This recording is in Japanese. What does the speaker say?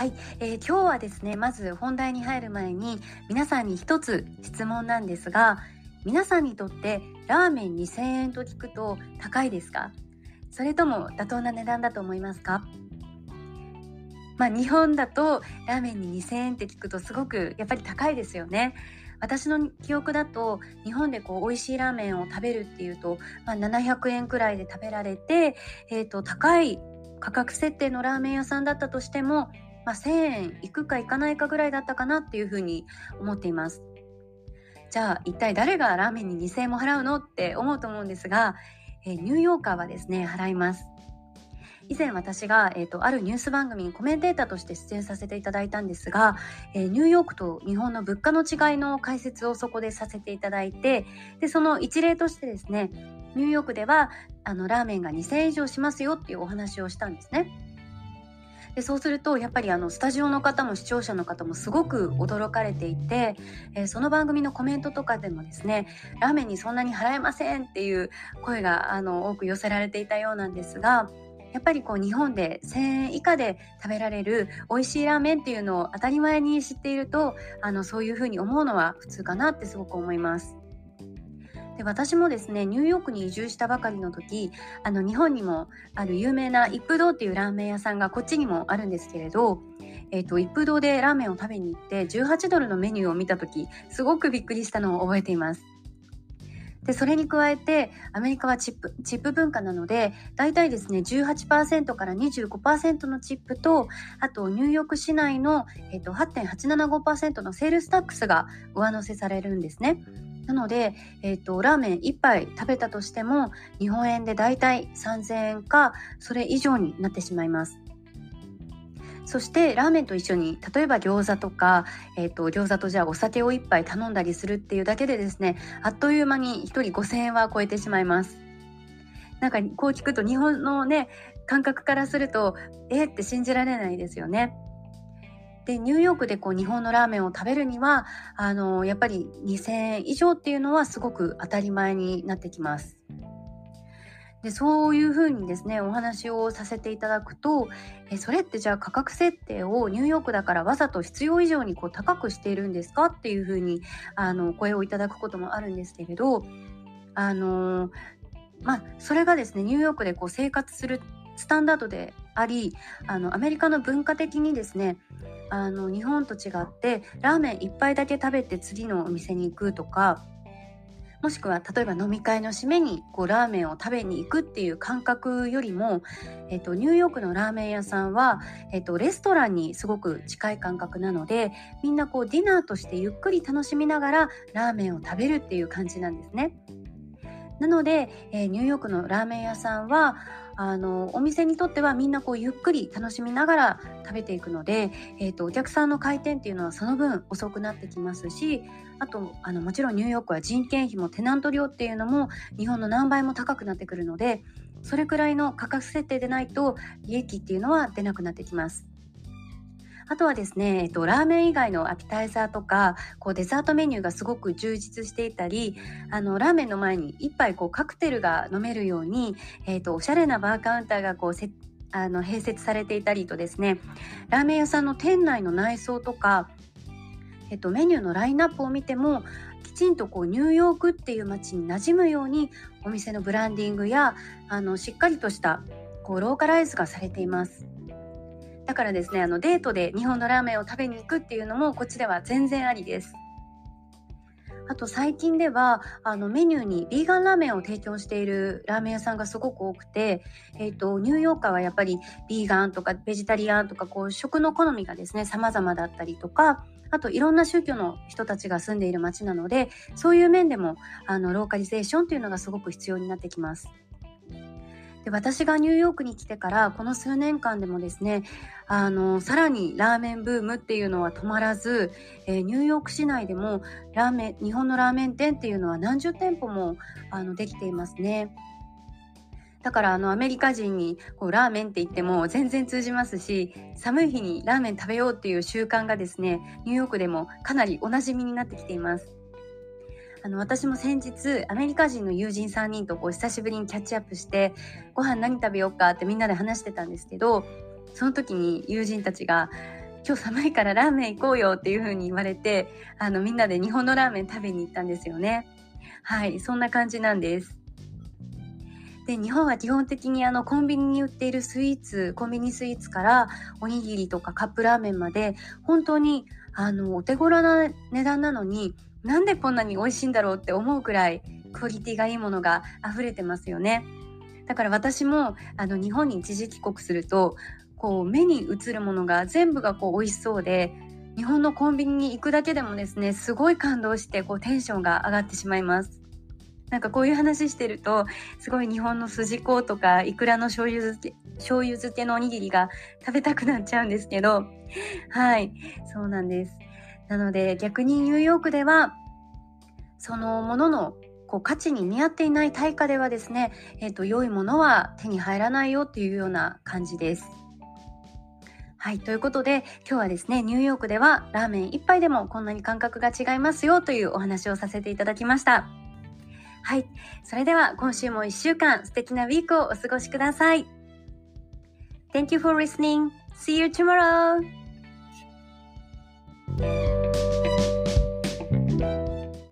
はい、えー、今日はですねまず本題に入る前に皆さんに一つ質問なんですが皆さんにとってラーメン2000円と聞くと高いですか？それとも妥当な値段だと思いますか？まあ、日本だとラーメンに2000円って聞くとすごくやっぱり高いですよね。私の記憶だと日本でこう美味しいラーメンを食べるっていうと、まあ、700円くらいで食べられて、えー、と高い価格設定のラーメン屋さんだったとしてもまあ、1000円いくかいかないかぐらいだったかなっていうふうに思っています。じゃあ一体誰がラーメンに2000円も払うのって思うと思うんですが、えー、ニューヨーカーはですね払います。以前私が、えーと、あるニュース番組にコメンテーターとして出演させていただいたんですが、えー、ニューヨークと日本の物価の違いの解説をそこでさせていただいてでその一例としてですねニューヨークではあのラーメンが2000円以上しますよっていうお話をしたんですね。でそうするとやっぱりあのスタジオの方も視聴者の方もすごく驚かれていて、えー、その番組のコメントとかでもですねラーメンにそんなに払えませんっていう声があの多く寄せられていたようなんですがやっぱりこう日本で1000円以下で食べられる美味しいラーメンっていうのを当たり前に知っているとあのそういうふうに思うのは普通かなってすごく思います。で私もですねニューヨークに移住したばかりの時あの日本にもある有名な一風堂っていうラーメン屋さんがこっちにもあるんですけれど、えーと、一風堂でラーメンを食べに行って18ドルのメニューを見た時すごくびっくりしたのを覚えています。でそれに加えてアメリカはチップチップ文化なので大体ですね18%から25%のチップとあとニューヨーク市内の、えーと、8.875%の sales tax が上乗せされるんですね。なので、えーと、ラーメン1杯食べたとしても日本円でだいたい3000円かそれ以上になってしまいます。そしてラーメンと一緒に例えば餃子とか、えーと、餃子とじゃあお酒を1杯頼んだりするっていうだけでですねあっという間に1人5000円は超えてしまいます。なんかこう聞くと日本のね感覚からするとえー、って信じられないですよね。でニューヨークでこう日本のラーメンを食べるにはあのやっぱり2,000円以上っていうのはすごく当たり前になってきます。でそういうふうにですねお話をさせていただくとえそれってじゃあ価格設定をニューヨークだからわざと必要以上にこう高くしているんですかっていうふうにあの声をいただくこともあるんですけれどあのまあそれがですねニューヨークでこう生活するスタンダードでありあのアメリカの文化的にですねあの日本と違ってラーメン1杯だけ食べて次のお店に行くとかもしくは例えば飲み会の締めにこうラーメンを食べに行くっていう感覚よりも、えっと、ニューヨークのラーメン屋さんは、えっと、レストランにすごく近い感覚なのでみんなこうディナーとしてゆっくり楽しみながらラーメンを食べるっていう感じなんですね。なので、えー、ニューヨークのラーメン屋さんはあのお店にとってはみんなこうゆっくり楽しみながら食べていくので、えーと、お客さんの回転っていうのはその分遅くなってきますしあとあのもちろんニューヨークは人件費もテナント料っていうのも日本の何倍も高くなってくるのでそれくらいの価格設定でないと利益っていうのは出なくなってきます。あとはですね、えっと、ラーメン以外のアピタイザーとかこうデザートメニューがすごく充実していたりあのラーメンの前に1杯こうカクテルが飲めるように、えっと、おしゃれなバーカウンターがこうせあの併設されていたりとですねラーメン屋さんの店内の内装とか、えっと、メニューのラインナップを見てもきちんとこうニューヨークっていう街に馴染むようにお店のブランディングやあのしっかりとしたこうローカライズがされています。だからですねあのデートで日本のラーメンを食べに行くっていうのもこっちでは全然ありです。あと最近ではあのメニューにビーガンラーメンを提供しているラーメン屋さんがすごく多くて、えーと、ニューヨーカーはやっぱりビーガンとかベジタリアンとかこう食の好みがですね様々だったりとかあといろんな宗教の人たちが住んでいる街なのでそういう面でもあのローカリゼーションというのがすごく必要になってきます。で私がニューヨークに来てからこの数年間でもですねあのさらにラーメンブームっていうのは止まらず、えー、ニューヨーク市内でもラーメン日本のラーメン店っていうのは何十店舗もあのできていますね。だからあのアメリカ人にこうラーメンって言っても全然通じますし寒い日にラーメン食べようっていう習慣がですねニューヨークでもかなりおなじみになってきています。あの私も先日アメリカ人の友人3人とこう久しぶりにキャッチアップしてご飯何食べようかってみんなで話してたんですけどその時に友人たちが今日寒いからラーメン行こうよっていう風に言われてあのみんなで日本のラーメン食べに行ったんですよね。はいそんな感じなんです。で日本は基本的にあのコンビニに売っているスイーツコンビニスイーツからおにぎりとかカップラーメンまで本当にあのお手頃な値段なのになんでこんなに美味しいんだろうって思うくらいクオリティがいいものが溢れてますよね。だから私もあの日本に一時帰国するとこう目に映るものが全部がこう美味しそうで日本のコンビニに行くだけでもですねすごい感動してこうテンションが上がってしまいます。なんかこういう話してるとすごい日本の筋子とかいくらの醤油漬け醤油漬けのおにぎりが食べたくなっちゃうんですけどはいそうなんですなので逆にニューヨークではそのもののこう価値に見合っていない対価ではですね、えーと、良いものは手に入らないよっていうような感じです。はい、ということで今日はですねニューヨークではラーメン1杯でもこんなに感覚が違いますよというお話をさせていただきました。はい、それでは今週も1週間素敵なウィークをお過ごしください。Thank you for listening. See you tomorrow.